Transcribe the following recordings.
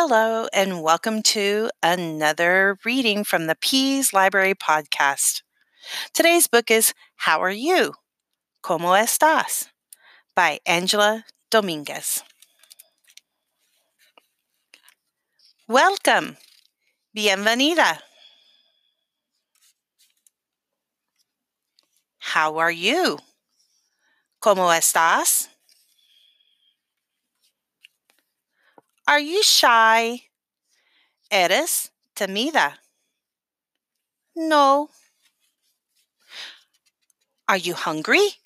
Hello, and welcome to another reading from the Pease Library podcast. Today's book is How Are You? ¿Cómo estás? by Angela Dominguez. Welcome. Bienvenida. How are you? ¿Cómo estás? Are you shy? ¿Eres tímida? No. Are you hungry?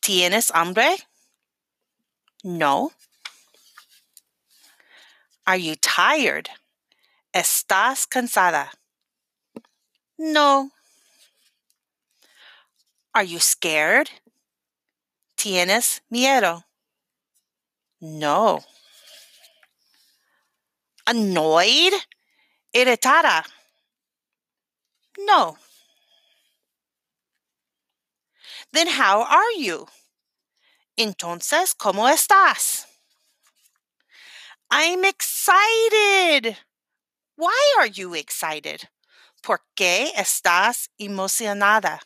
¿Tienes hambre? No. Are you tired? ¿Estás cansada? No. Are you scared? ¿Tienes miedo? No annoyed? Irritada? No. Then how are you? Entonces, ¿cómo estás? I'm excited. Why are you excited? ¿Por qué estás emocionada?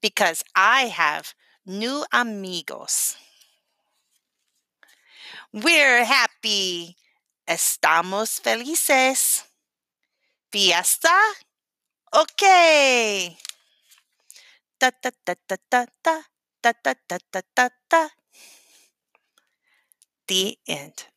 Because I have new amigos. We're happy. Estamos felices. Fiesta? Okay. Ta ta ta ta ta ta ta ta ta ta ta. The end.